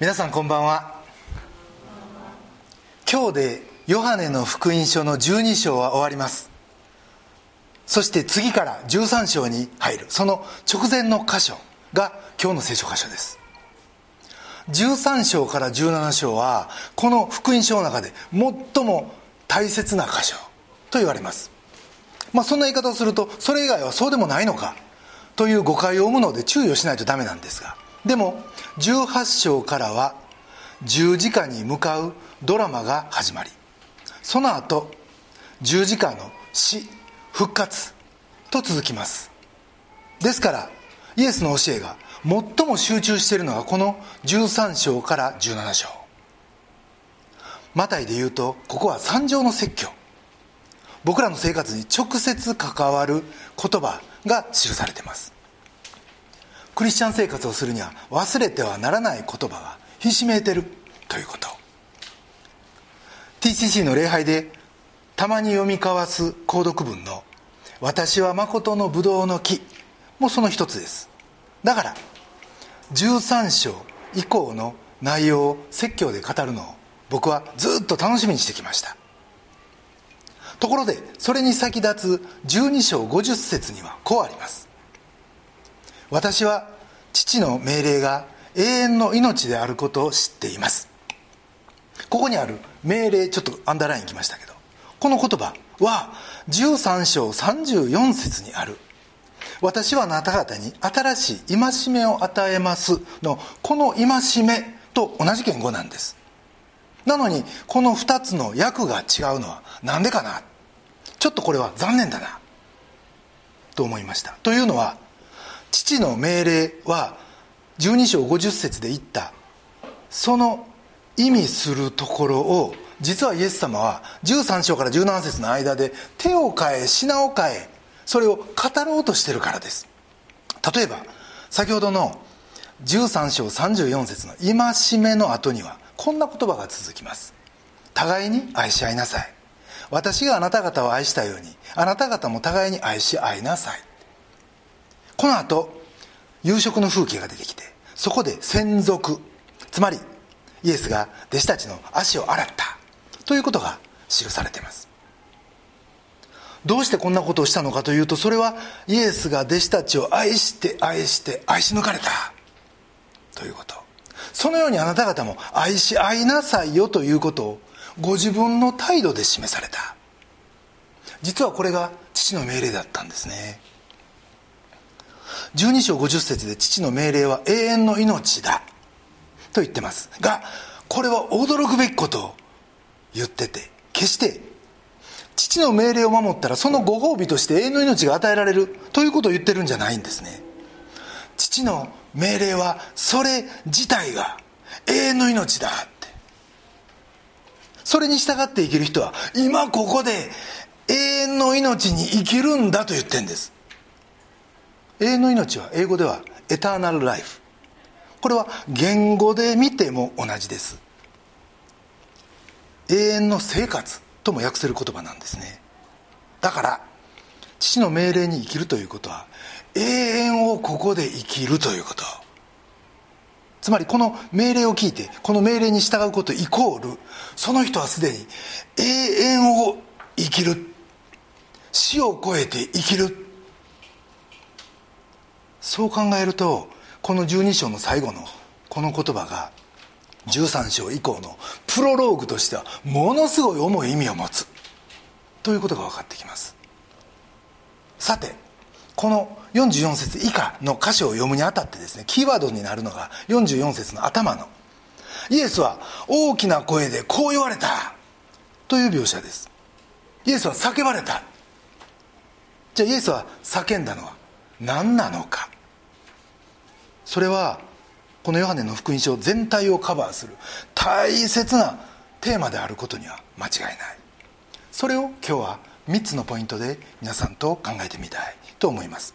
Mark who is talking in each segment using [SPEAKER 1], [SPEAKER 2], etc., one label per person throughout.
[SPEAKER 1] 皆さんこんばんは。今日でヨハネの福音書の12章は終わります。そして次から13章に入る。その直前の箇所が今日の聖書箇所です。13章から17章はこの福音書の中で最も大切な箇所と言われます。まあそんな言い方をするとそれ以外はそうでもないのかという誤解を生むので注意をしないとダメなんですがでも18章からは十字架に向かうドラマが始まりその後十字架の死復活と続きます。ですからイエスの教えが最も集中しているのはこの13章から17章。マタイで言うとここは三条の説教。僕らの生活に直接関わる言葉が記されています。クリスチャン生活をするには忘れてはならない言葉がひしめいてる。ということ。TCC の礼拝でたまに読み交わす購読文の「私は誠のブドウの木」もその一つです。だから13章以降の内容を説教で語るのを僕はずっと楽しみにしてきました。ところでそれに先立つ12章50節にはこうあります。私は父の命令が永遠の命であることを知っています。ここにある命令ちょっとアンダーラインきましたけどこの言葉は13章34節にある。私はあなた方に新しい戒めを与えますのこの戒めと同じ言語なんです。なのにこの2つの訳が違うのは何でかな？ちょっとこれは残念だな。と思いました。というのは父の命令は12章50節で言った。その意味するところを実はイエス様は13章から17節の間で手を変え品を変えそれを語ろうとしてるからです。例えば先ほどの13章34節の戒めの後にはこんな言葉が続きます。互いに愛し合いなさい。私があなた方を愛したようにあなた方も互いに愛し合いなさい。この後夕食の風景が出てきてそこで専属つまりイエスが弟子たちの足を洗ったということが記されています。どうしてこんなことをしたのかというとそれはイエスが弟子たちを愛して愛して愛し抜かれたということ。そのようにあなた方も愛し合いなさいよということをご自分の態度で示された。実はこれが父の命令だったんですね。12章50節で父の命令は永遠の命だ。と言ってますがこれは驚くべきことを言ってて決して父の命令を守ったらそのご褒美として永遠の命が与えられるということを言ってるんじゃないんですね。父の命令はそれ自体が永遠の命だって。それに従って生きる人は今ここで永遠の命に生きるんだと言ってるんです。永遠の命は英語ではエターナルライフこれは言語で見ても同じです。永遠の生活とも訳せる言葉なんですね。だから父の命令に生きるということは永遠をここで生きるということ。つまりこの命令を聞いてこの命令に従うことイコールその人はすでに永遠を生きる。死を超えて生きる。そう考えるとこの12章の最後のこの言葉が13章以降のプロローグとしてはものすごい重い意味を持つ。ということが分かってきます。さてこの44節以下の箇所を読むにあたってですねキーワードになるのが44節の頭のイエスは大きな声でこう言われたという描写です。イエスは叫ばれた。じゃあイエスは叫んだのは何なのか。それはこのヨハネの福音書全体をカバーする大切なテーマであることには間違いない。それを今日は3つのポイントで皆さんと考えてみたいと思います。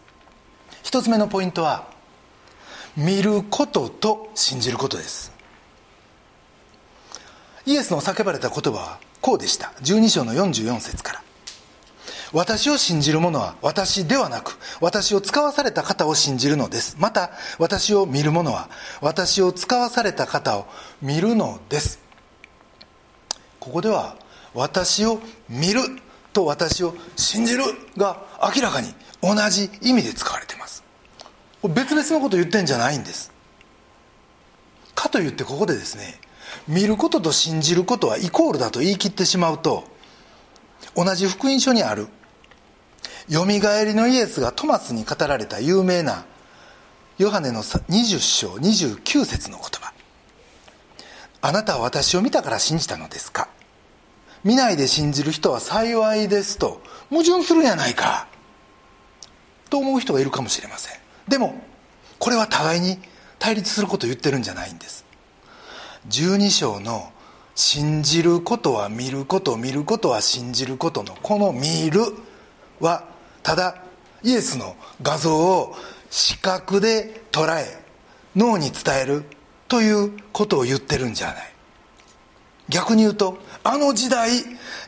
[SPEAKER 1] 1つ目のポイントは見ることと信じることです。イエスの叫ばれた言葉はこうでした。12章の44節から。私を信じる者は私ではなく私を使わされた方を信じるのです。また私を見る者は私を使わされた方を見るのです。ここでは私を見ると私を信じるが明らかに同じ意味で使われています。別々のこと言ってんじゃないんです。かといってここでですね見ることと信じることはイコールだと言い切ってしまうと同じ福音書にあるよみがえりのイエスがトマスに語られた有名なヨハネの20章29節の言葉。あなたは私を見たから信じたのですか？見ないで信じる人は幸いですと矛盾するやないか？と思う人がいるかもしれません。でもこれは互いに対立することを言ってるんじゃないんです。12章の信じることは見ること見ることは信じることのこの見るはただイエスの画像を視覚で捉え脳に伝えるということを言ってるんじゃない。逆に言うとあの時代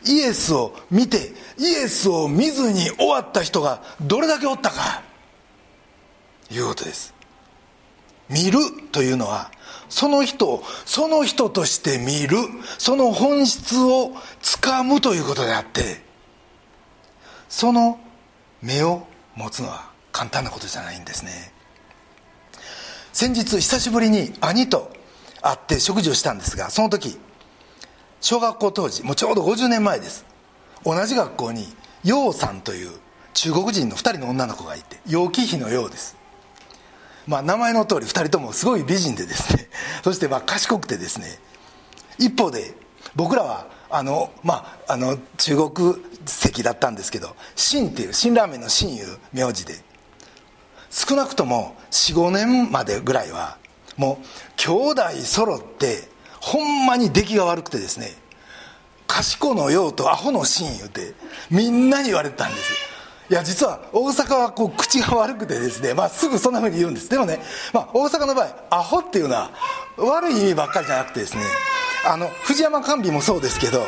[SPEAKER 1] イエスを見てイエスを見ずに終わった人がどれだけおったかいうことです。見るというのはその人をその人として見るその本質をつかむということであってその目を持つのは簡単なことじゃないんですね。先日久しぶりに兄と会って食事をしたんですがその時小学校当時もうちょうど50年前です。同じ学校に楊さんという中国人の2人の女の子がいて楊貴妃の楊です。まあ名前の通り2人ともすごい美人でですね。そしてまあ賢くてですね。一方で僕らはあのまああの中国籍だったんですけど秦っていう辛ラーメンの秦いう名字で少なくとも45年までぐらいはもう兄弟揃ってほんまに出来が悪くてですね賢のようとアホのシン言うてみんなに言われてたんです。いや実は大阪はこう口が悪くてですね、まあ、すぐそんなふうに言うんです。でもね、まあ、大阪の場合アホっていうのは悪い意味ばっかりじゃなくてですねあの藤山甘美もそうですけど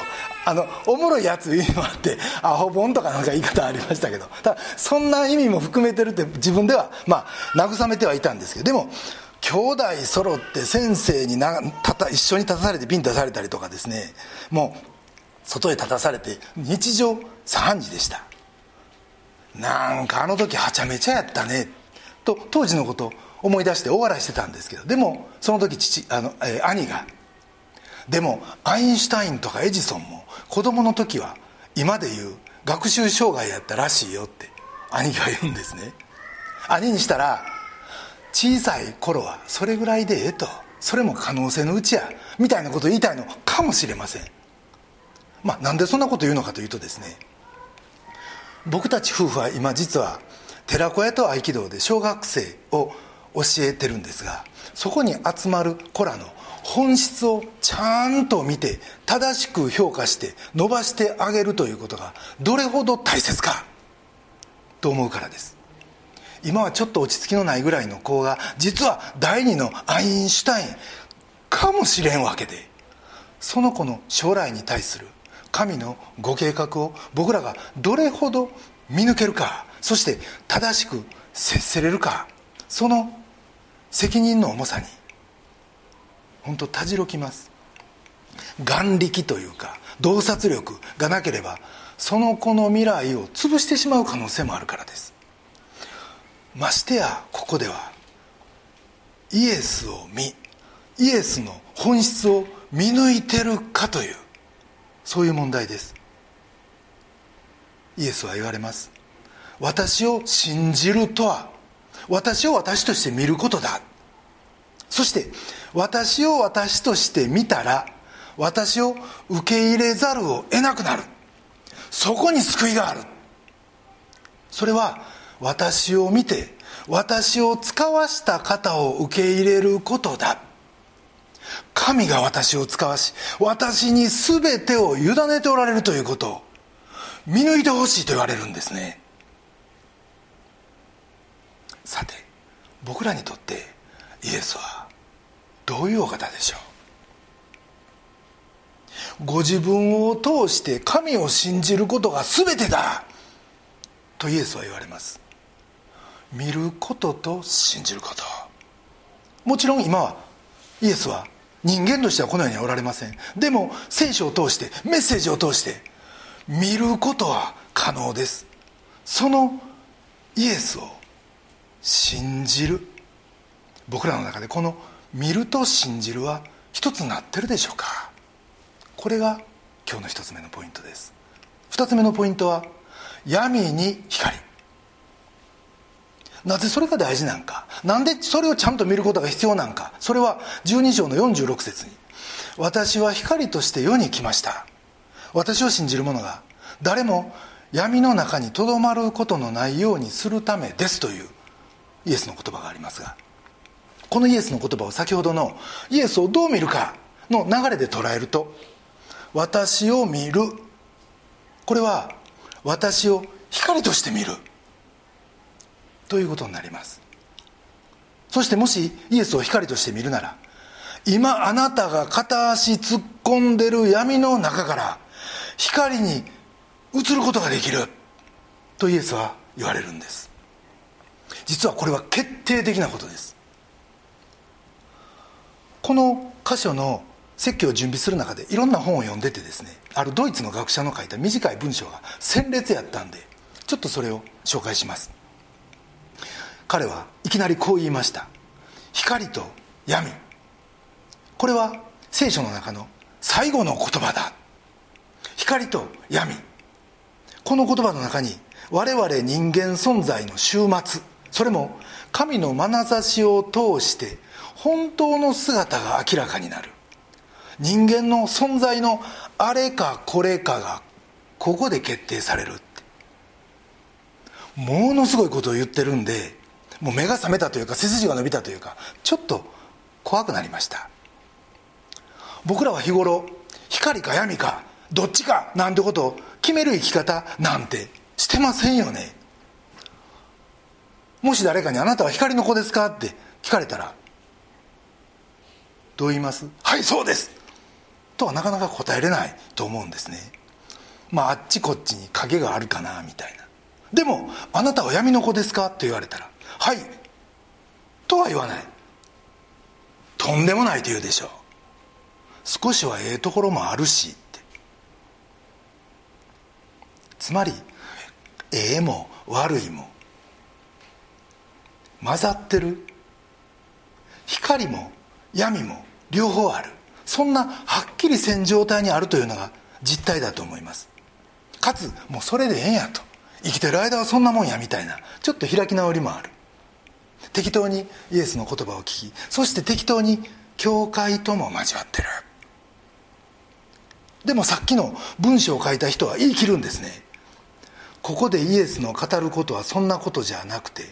[SPEAKER 1] あのおもろいやついう意味もあってアホボンとかなんか言い方ありましたけどただそんな意味も含めてるって自分ではまあ慰めてはいたんですけどでも兄弟揃って先生になたた一緒に立たされてピン出されたりとかですねもう外へ立たされて日常3時でした。なんかあの時はちゃめちゃやったねと当時のこと思い出して大笑いしてたんですけどでもその時父あの、えー、兄がでもアインシュタインとかエジソンも子供の時は今で言う学習障害やったらしいよって兄が言うんですね。兄にしたら小さい頃はそれぐらいでええと。それも可能性のうちやみたいなことを言いたいのかもしれません。まあなんでそんなこと言うのかというとですね僕たち夫婦は今実は寺子屋と合気道で小学生を教えてるんですがそこに集まる子らの本質をちゃんと見て正しく評価して伸ばしてあげるということがどれほど大切か。と思うからです。今はちょっと落ち着きのないぐらいの子が実は第二のアインシュタインかもしれんわけで。その子の将来に対する神のご計画を僕らがどれほど見抜けるか。そして正しく接せれるか。その責任の重さに。本当たじろきます。眼力というか洞察力がなければその子の未来を潰してしまう可能性もあるからです。ましてやここではイエスを見イエスの本質を見抜いてるかというそういう問題です。イエスは言われます。私を信じるとは私を私として見ることだ。そして私を私として見たら私を受け入れざるを得なくなる。そこに救いがある。それは私を見て私を使わした方を受け入れることだ。神が私を使わし私に全てを委ねておられるということを見抜いてほしいと言われるんですね。さて僕らにとってイエスはどういうお方でしょう？ご自分を通して神を信じることが全てだとイエスは言われます。見ることと信じること。もちろん今はイエスは人間としてはこの世にはおられません。でも聖書を通してメッセージを通して見ることは可能です。そのイエスを信じる。僕らの中でこの見ると信じるは一つになってるでしょうか。これが今日の一つ目のポイントです。二つ目のポイントは闇に光。なぜそれが大事なんか。なんでそれをちゃんと見ることが必要なんか。それは12章の46節に「私は光として世に来ました」私を信じる者が誰も闇の中にとどまることのないようにするためですというイエスの言葉がありますがこのイエスの言葉を先ほどのイエスをどう見るかの流れで捉えると私を見る。これは私を光として見る。ということになります。そしてもしイエスを光として見るなら今あなたが片足突っ込んでる闇の中から光に移ることができる。とイエスは言われるんです。実はこれは決定的なことです。この箇所の説教を準備する中でいろんな本を読んでてですねあるドイツの学者の書いた短い文章が鮮烈やったんでちょっとそれを紹介します。彼はいきなりこう言いました。光と闇。これは聖書の中の最後の言葉だ。光と闇。この言葉の中に我々人間存在の終末それも神の眼差しを通して本当の姿が明らかになる。人間の存在のあれかこれかがここで決定されるものすごいことを言ってるんでもう目が覚めたというか背筋が伸びたというかちょっと怖くなりました。僕らは日頃光か闇かどっちかなんてことを決める生き方なんてしてませんよね。もし誰かに「あなたは光の子ですか?」って聞かれたらどう言います？はいそうです。とはなかなか答えれないと思うんですね。まああっちこっちに影があるかなみたいな。でも「あなたは闇の子ですか?」と言われたら「はい」とは言わない。とんでもないと言うでしょう。少しはええところもあるしって。つまりええも悪いも混ざってる。光も闇も両方ある。そんなはっきりせん状態にあるというのが実態だと思います。かつもうそれでええんやと。生きてる間はそんなもんやみたいな。ちょっと開き直りもある。適当にイエスの言葉を聞きそして適当に教会とも交わってる。でもさっきの文章を書いた人は言い切るんですね。ここでイエスの語ることはそんなことじゃなくて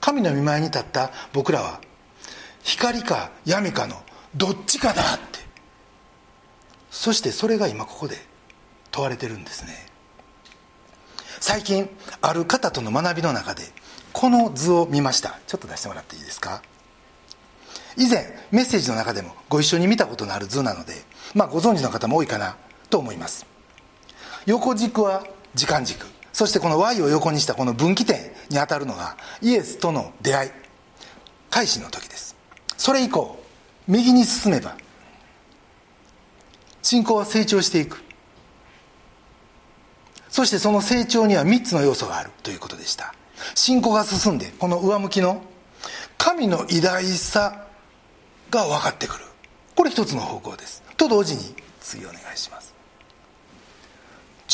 [SPEAKER 1] 神の御前に立った僕らは光か闇かのどっちかだって。そしてそれが今ここで問われてるんですね。最近ある方との学びの中でこの図を見ました。ちょっと出してもらっていいですか？以前メッセージの中でもご一緒に見たことのある図なのでまあご存知の方も多いかなと思います。横軸は時間軸。そしてこの Y を横にしたこの分岐点にあたるのがイエスとの出会い改心の時です。それ以降右に進めば信仰は成長していく。そしてその成長には3つの要素があるということでした。信仰が進んでこの上向きの神の偉大さが分かってくる。これ一つの方向です。と同時に次お願いします。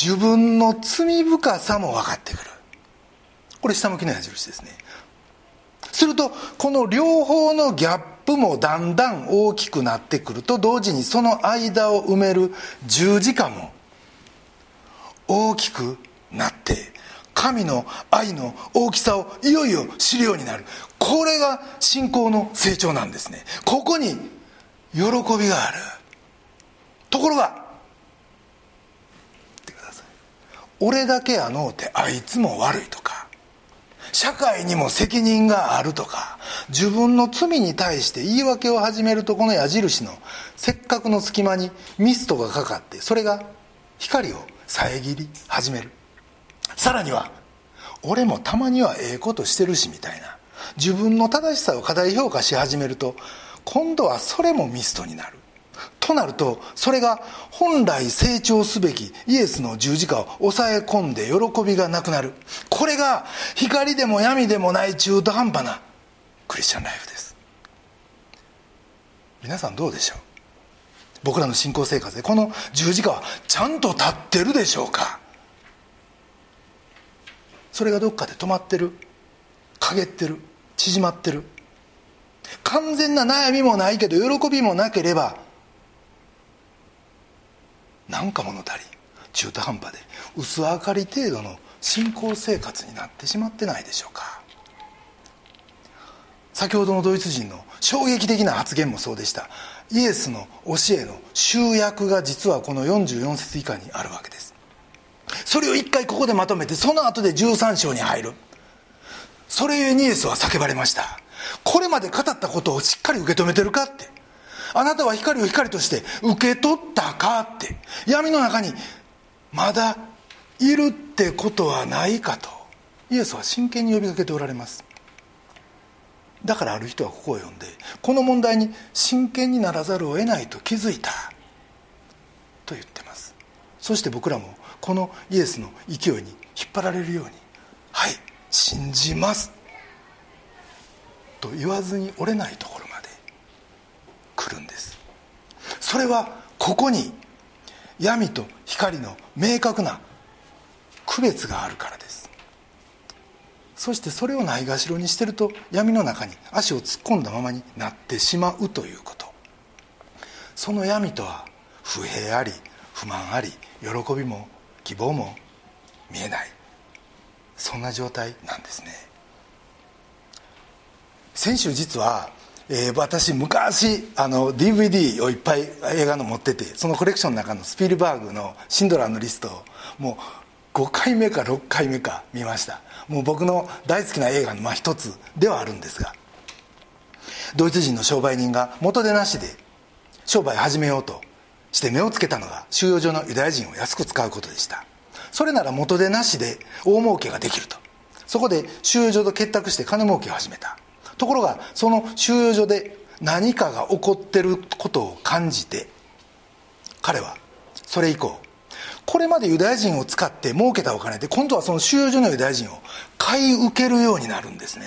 [SPEAKER 1] 自分の罪深さも分かってくる。これ下向きの矢印ですね。するとこの両方のギャップもだんだん大きくなってくると同時にその間を埋める十字架も大きくなって神の愛の大きさをいよいよ知るようになる。これが信仰の成長なんですね。ここに喜びがある。ところが俺だけやのうてあいつも悪いとか社会にも責任があるとか自分の罪に対して言い訳を始めるとこの矢印のせっかくの隙間にミストがかかってそれが光を遮り始める。さらには俺もたまにはええことしてるしみたいな自分の正しさを過大評価し始めると今度はそれもミストになる。となるとそれが本来成長すべきイエスの十字架を抑え込んで喜びがなくなる。これが光でも闇でもない中途半端なクリスチャンライフです。皆さんどうでしょう？僕らの信仰生活でこの十字架はちゃんと立ってるでしょうか？それがどっかで止まってる？陰ってる？縮まってる？完全な悩みもないけど喜びもなければ何か物足り中途半端で。薄明かり程度の信仰生活になってしまってないでしょうか。先ほどのドイツ人の衝撃的な発言もそうでした。イエスの教えの集約が実はこの44節以下にあるわけです。それを一回ここでまとめてその後で13章に入る。それゆえにイエスは叫ばれました。これまで語ったことをしっかり受け止めてるかって。あなたは光を光として受け取ったかって闇の中にまだいるってことはないかとイエスは真剣に呼びかけておられます。だからある人はここを読んでこの問題に真剣にならざるを得ないと気づいたと言ってます。そして僕らもこのイエスの勢いに引っ張られるように「はい信じます」と言わずに折れないところ来るんです。それはここに闇と光の明確な区別があるからです。そしてそれをないがしろにしてると闇の中に足を突っ込んだままになってしまうということ。その闇とは不平あり不満あり喜びも希望も見えない。そんな状態なんですね。先週実は、えー、私昔あの DVD をいっぱい映画の持っててそのコレクションの中のスピルバーグの「シンドラーのリスト」をもう5回目か6回目か見ました。もう僕の大好きな映画のまあ一つではあるんですがドイツ人の商売人が元手なしで商売始めようとして目をつけたのが収容所のユダヤ人を安く使うことでした。それなら元手なしで大儲けができると。そこで収容所と結託して金儲けを始めた。ところがその収容所で何かが起こってることを感じて彼はそれ以降これまでユダヤ人を使って儲けたお金で今度はその収容所のユダヤ人を買い受けるようになるんですね。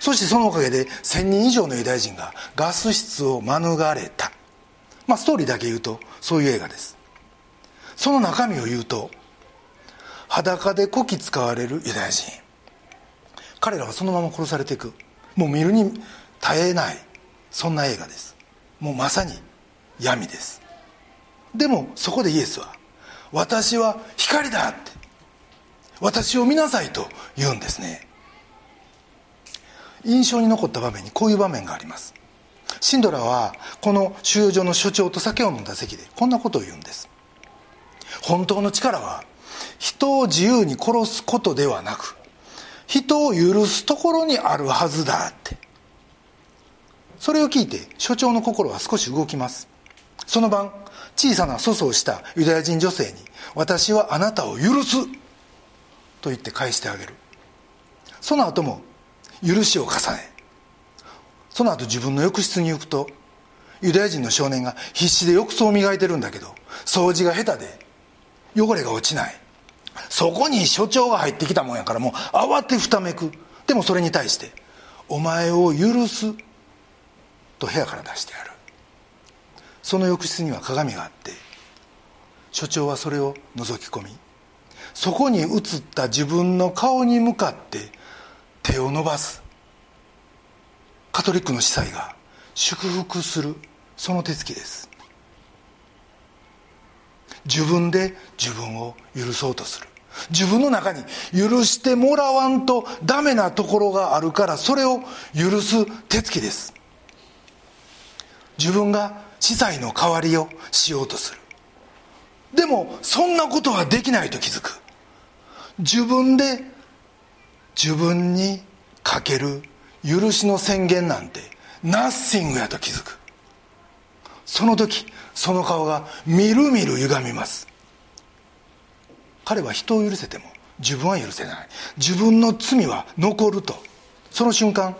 [SPEAKER 1] そしてそのおかげで1000人以上のユダヤ人がガス室を免れた。まあストーリーだけ言うとそういう映画です。その中身を言うと裸でこき使われるユダヤ人。彼らはそのまま殺されていく。もう見るに耐えないそんな映画です。もうまさに闇です。でもそこでイエスは「私は光だ」って私を見なさいと言うんですね。印象に残った場面にこういう場面があります。シンドラはこの収容所の所長と酒を飲んだ席でこんなことを言うんです。本当の力は人を自由に殺すことではなく人を許すところにあるはずだって。それを聞いて所長の心は少し動きます。その晩小さな粗相したユダヤ人女性に「私はあなたを許す」と言って返してあげる。その後も許しを重ね。その後自分の浴室に行くとユダヤ人の少年が必死で浴槽を磨いてるんだけど掃除が下手で汚れが落ちない。そこに所長が入ってきたもんやからもう慌てふためく。でもそれに対して「お前を許す」と部屋から出してやる。その浴室には鏡があって所長はそれを覗き込みそこに映った自分の顔に向かって手を伸ばす。カトリックの司祭が祝福する。その手つきです。自分で自分を許そうとする。自分の中に許してもらわんとダメなところがあるからそれを許す手つきです。自分が司祭の代わりをしようとする。でもそんなことはできないと気づく。自分で自分にかける許しの宣言なんてナッシングやと気づく。その時その顔がみるみる歪みます。彼は人を許せても自分は許せない。自分の罪は残ると。その瞬間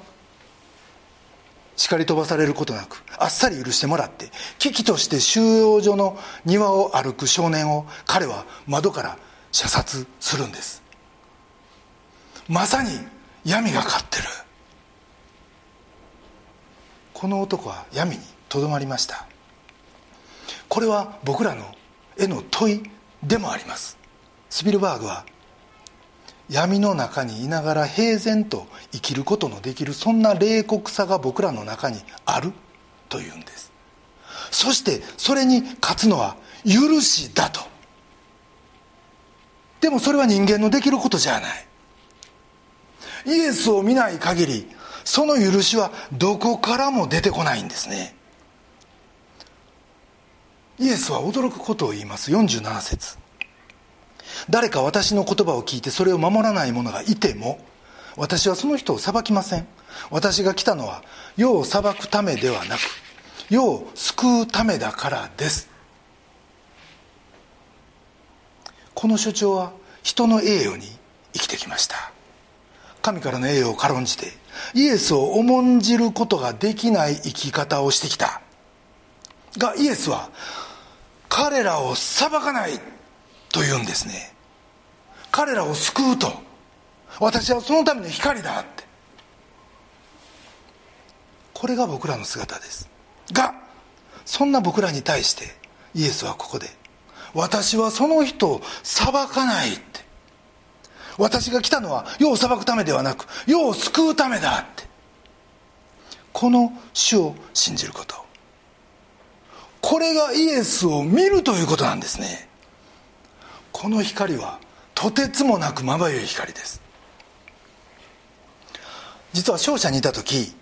[SPEAKER 1] 叱り飛ばされることなくあっさり許してもらって危機として収容所の庭を歩く少年を彼は窓から射殺するんです。まさに闇が勝ってる。この男は闇にとどまりました。これは僕らの絵の問いでもあります。スピルバーグは闇の中にいながら平然と生きることのできるそんな冷酷さが僕らの中にあるというんです。そしてそれに勝つのは許しだと。でもそれは人間のできることじゃない。イエスを見ない限りその許しはどこからも出てこないんですね。イエスは驚くことを言います。47節。誰か私の言葉を聞いてそれを守らない者がいても私はその人を裁きません。私が来たのは世を裁くためではなく世を救うためだからです。この所長は人の栄誉に生きてきました。神からの栄誉を軽んじてイエスを重んじることができない生き方をしてきた。がイエスは彼らを裁かないと言うんですね。彼らを救うと。私はそのための光だって。これが僕らの姿です。がそんな僕らに対してイエスはここで私はその人を裁かないって。私が来たのは世を裁くためではなく世を救うためだって。この主を信じること。これがイエスを見るということなんですね。この光はとてつもなくまばゆい光です。実は商社にいた時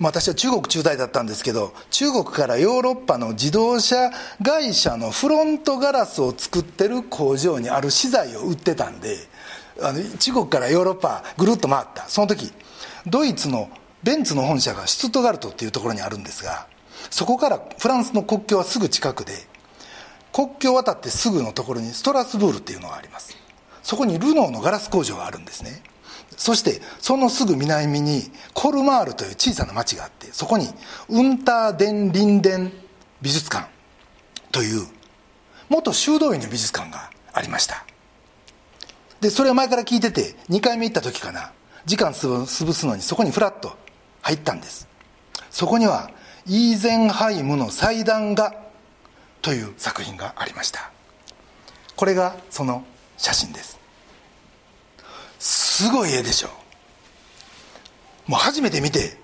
[SPEAKER 1] 私は中国駐在だったんですけど中国からヨーロッパの自動車会社のフロントガラスを作ってる工場にある資材を売ってたんであの中国からヨーロッパぐるっと回った。その時ドイツのベンツの本社がシュツトガルトっていうところにあるんですがそこからフランスの国境はすぐ近くで国境を渡ってすぐのところにストラスブールっていうのがあります。そこにルノーのガラス工場があるんですね。そしてそのすぐ南にコルマールという小さな町があってそこにウンターデン・リンデン美術館という元修道院の美術館がありました。でそれを前から聞いてて2回目行った時かな。時間潰すのにそこにフラッと入ったんです。そこにはイーゼンハイムの祭壇画という作品がありました。これがその写真です。すごい絵でしょ。もう初めて見て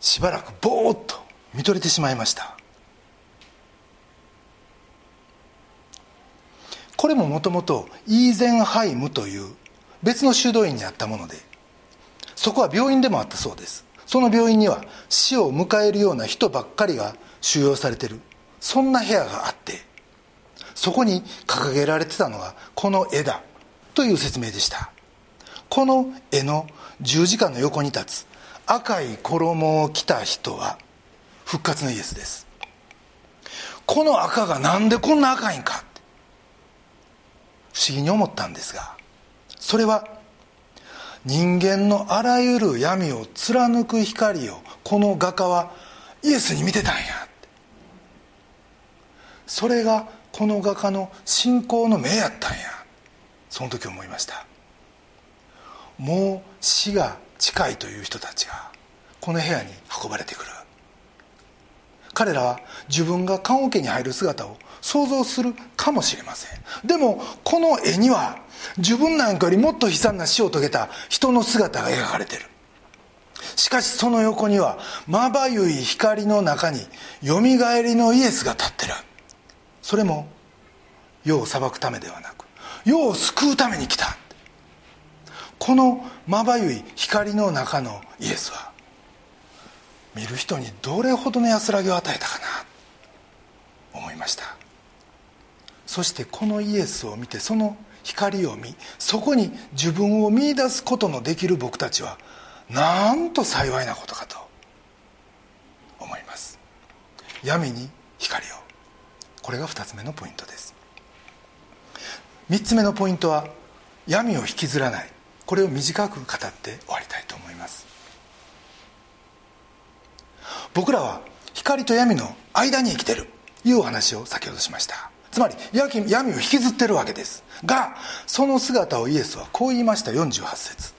[SPEAKER 1] しばらくぼーっと見とれてしまいました。これももともとイーゼンハイムという別の修道院にあったものでそこは病院でもあったそうです。その病院には死を迎えるような人ばっかりが収容されてる。そんな部屋があってそこに掲げられてたのがこの絵だという説明でした。この絵の十字架の横に立つ赤い衣を着た人は復活のイエスです。この赤がなんでこんな赤いんか不思議に思ったんですがそれは人間のあらゆる闇を貫く光をこの画家はイエスに見てたんやそれがこの画家の信仰の目やったんやその時思いました。もう死が近いという人たちがこの部屋に運ばれてくる。彼らは自分が棺桶に入る姿を想像するかもしれません。でもこの絵には自分なんかよりもっと悲惨な死を遂げた人の姿が描かれている。しかしその横にはまばゆい光の中によみがえりのイエスが立ってる。それも世を裁くためではなく世を救うために来た。このまばゆい光の中のイエスは見る人にどれほどの安らぎを与えたかな思いました。そしてこのイエスを見てその光を見そこに自分を見いだすことのできる僕たちはなんと幸いなことかと思います。闇に光を。これが2つ目のポイントです。3つ目のポイントは闇を引きずらない。これを短く語って終わりたいと思います。僕らは光と闇の間に生きてる。いうお話を先ほどしました。つまり闇を引きずってるわけです。がその姿をイエスはこう言いました。48節。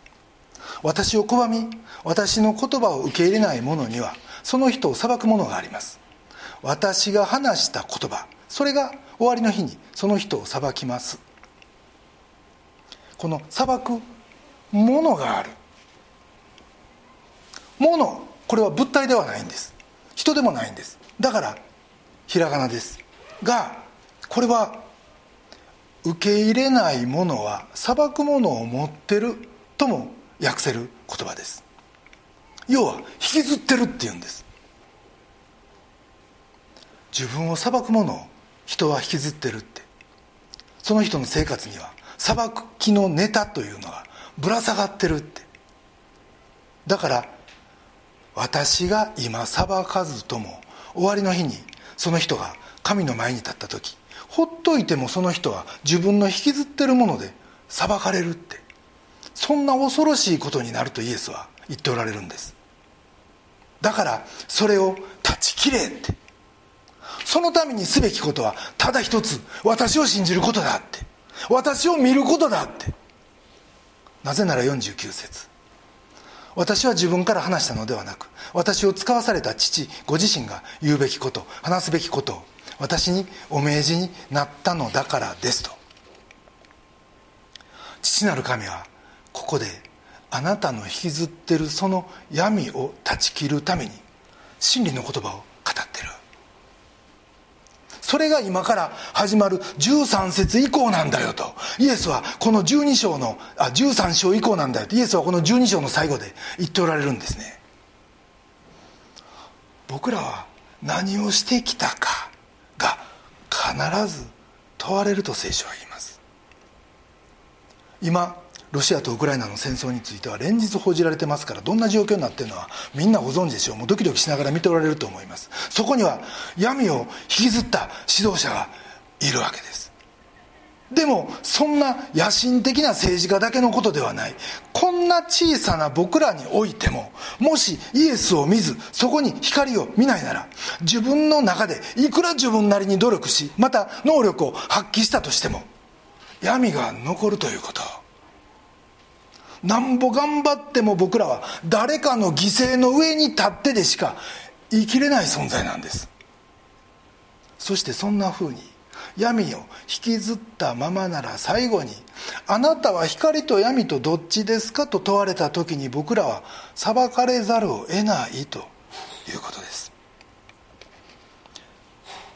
[SPEAKER 1] 私を拒み私の言葉を受け入れない者にはその人を裁くものがあります。私が話した言葉それが終わりの日にその人を裁きます。この裁くものがある。ものこれは物体ではないんです。人でもないんです。だからひらがなです。がこれは受け入れないものは裁くものを持ってるとも訳せる言葉です。要は引きずってるっていうんです。自分を裁くものを人は引きずってるって。その人の生活には裁きのネタというのがぶら下がってるって。だから私が今裁かずとも終わりの日にその人が神の前に立った時ほっといてもその人は自分の引きずってるもので裁かれるって。そんな恐ろしいことになるとイエスは言っておられるんです。だからそれを断ち切れって。そのためにすべきことはただ一つ私を信じることだって。私を見ることだって。なぜなら49節。私は自分から話したのではなく私を使わされた父ご自身が言うべきこと話すべきことを。私にお命じになったのだからですと。父なる神はここであなたの引きずってるその闇を断ち切るために真理の言葉を語ってる。それが今から始まる13節以降なんだよと。イエスはこの12章のあ13章以降なんだよと。イエスはこの12章の最後で言っておられるんですね。僕らは何をしてきたか必ず問われると聖書は言います。今ロシアとウクライナの戦争については連日報じられてますからどんな状況になってるのはみんなご存知でしょう。もうドキドキしながら見ておられると思います。そこには闇を引きずった指導者がいるわけです。でもそんな野心的な政治家だけのことではない。こんな小さな僕らにおいてももしイエスを見ずそこに光を見ないなら自分の中でいくら自分なりに努力しまた能力を発揮したとしても闇が残るということ。なんぼ頑張っても僕らは誰かの犠牲の上に立ってでしか生きれない存在なんです。そしてそんなふうに闇を引きずったままなら最後に「あなたは光と闇とどっちですか?」と問われた時に僕らは裁かれざるを得ないということです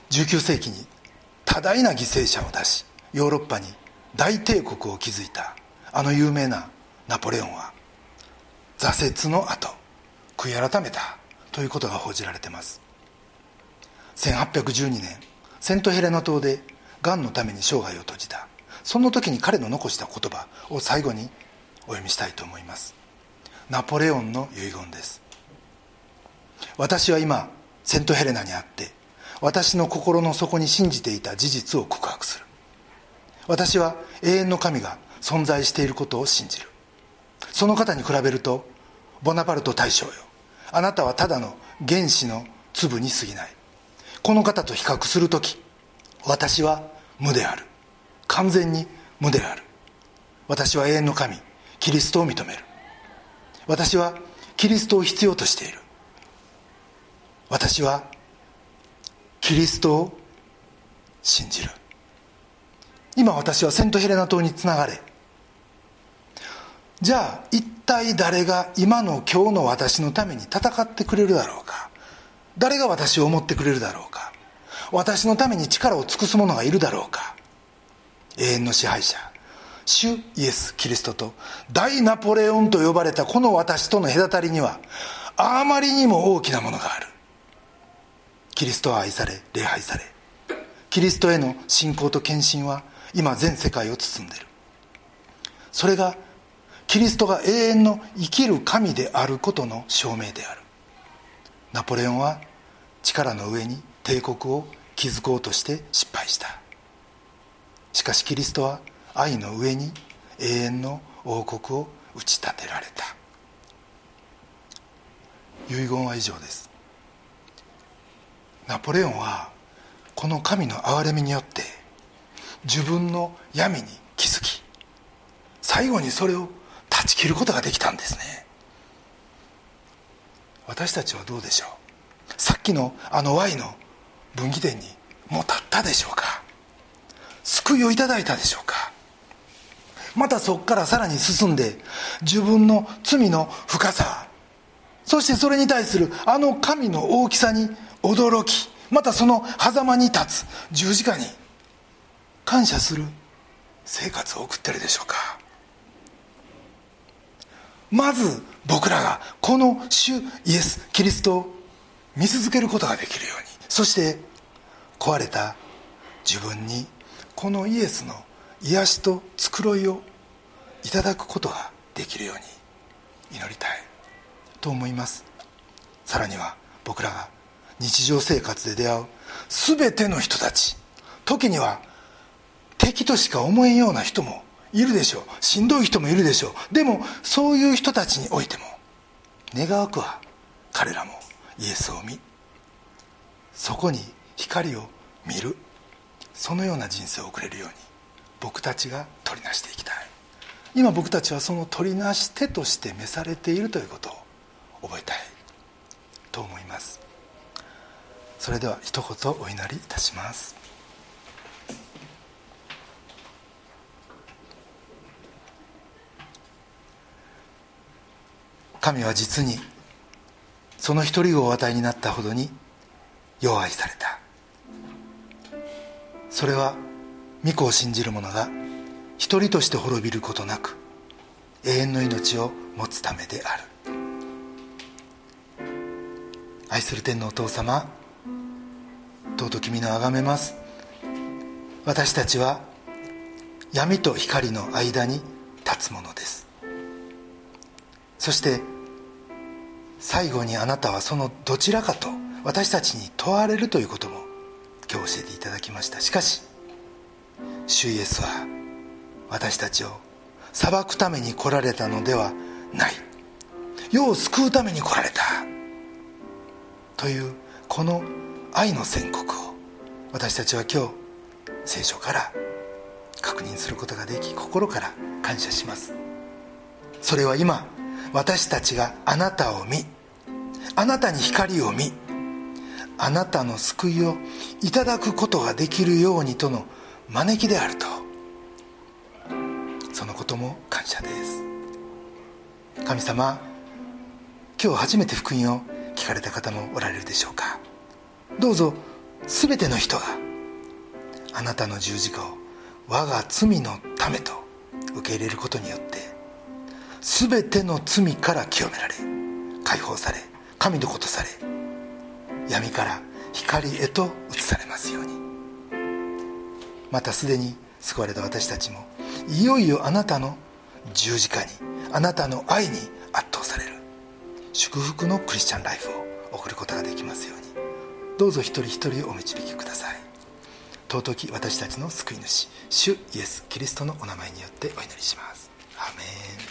[SPEAKER 1] 19世紀に多大な犠牲者を出しヨーロッパに大帝国を築いたあの有名なナポレオンは挫折の後悔い改めたということが報じられています1812年セントヘレナ島でがんのために生涯を閉じた。その時に彼の残した言葉を最後にお読みしたいと思います。ナポレオンの遺言です。私は今セントヘレナにあって私の心の底に信じていた事実を告白する。私は永遠の神が存在していることを信じる。その方に比べるとボナパルト大将よ。あなたはただの原子の粒に過ぎない。この方と比較する時私は無である。完全に無である。私は永遠の神キリストを認める。私はキリストを必要としている。私はキリストを信じる。今私はセントヘレナ島につながれ。じゃあ一体誰が今の今日の私のために戦ってくれるだろうか。誰が私を思ってくれるだろうか。私のために力を尽くす者がいるだろうか。永遠の支配者主イエス・キリストと大ナポレオンと呼ばれたこの私との隔たりにはあまりにも大きなものがある。キリストは愛され礼拝され。キリストへの信仰と献身は今全世界を包んでいる。それがキリストが永遠の生きる神であることの証明である。ナポレオンは力の上に帝国を築こうとして失敗した。しかしキリストは愛の上に永遠の王国を打ち立てられた。遺言は以上です。ナポレオンはこの神の憐れみによって自分の闇に気づき最後にそれを断ち切ることができたんですね。私たちはどうでしょう？さっきのあの Y の分岐点にもう立ったでしょうか？救いをいただいたでしょうか？またそこからさらに進んで自分の罪の深さそしてそれに対するあの神の大きさに驚きまたその狭間に立つ十字架に感謝する生活を送ってるでしょうか？まず僕らがこの主イエス・キリストを見続けることができるようにそして壊れた自分にこのイエスの癒しと繕いをいただくことができるように祈りたいと思います。さらには僕らが日常生活で出会う全ての人たち時には敵としか思えんような人もいるでしょう。しんどい人もいるでしょう。でもそういう人たちにおいても願わくは彼らもイエスを見そこに光を見るそのような人生を送れるように僕たちが取りなしていきたい。今僕たちはその取りなし手として召されているということを覚えたいと思います。それでは一言お祈りいたします。神は実にその一人をお与えになったほどに弱愛された。それは御子を信じる者が一人として滅びることなく永遠の命を持つためである。愛する天のお父様尊き皆をあがめます。私たちは闇と光の間に立つものです。そして最後にあなたはそのどちらかと私たちに問われるということも今日教えていただきました。しかし主イエスは私たちを裁くために来られたのではない。世を救うために来られた。というこの愛の宣告を私たちは今日聖書から確認することができ心から感謝します。それは今私たちがあなたを見あなたに光を見あなたの救いをいただくことができるようにとの招きであると。そのことも感謝です。神様今日初めて福音を聞かれた方もおられるでしょうか。どうぞ全ての人があなたの十字架を我が罪のためと受け入れることによって全ての罪から清められ解放され神のことされ闇から光へと移されますように。またすでに救われた私たちもいよいよあなたの十字架にあなたの愛に圧倒される祝福のクリスチャンライフを送ることができますように。どうぞ一人一人をお導きください。尊き私たちの救い主主イエス・キリストのお名前によってお祈りします。アメン。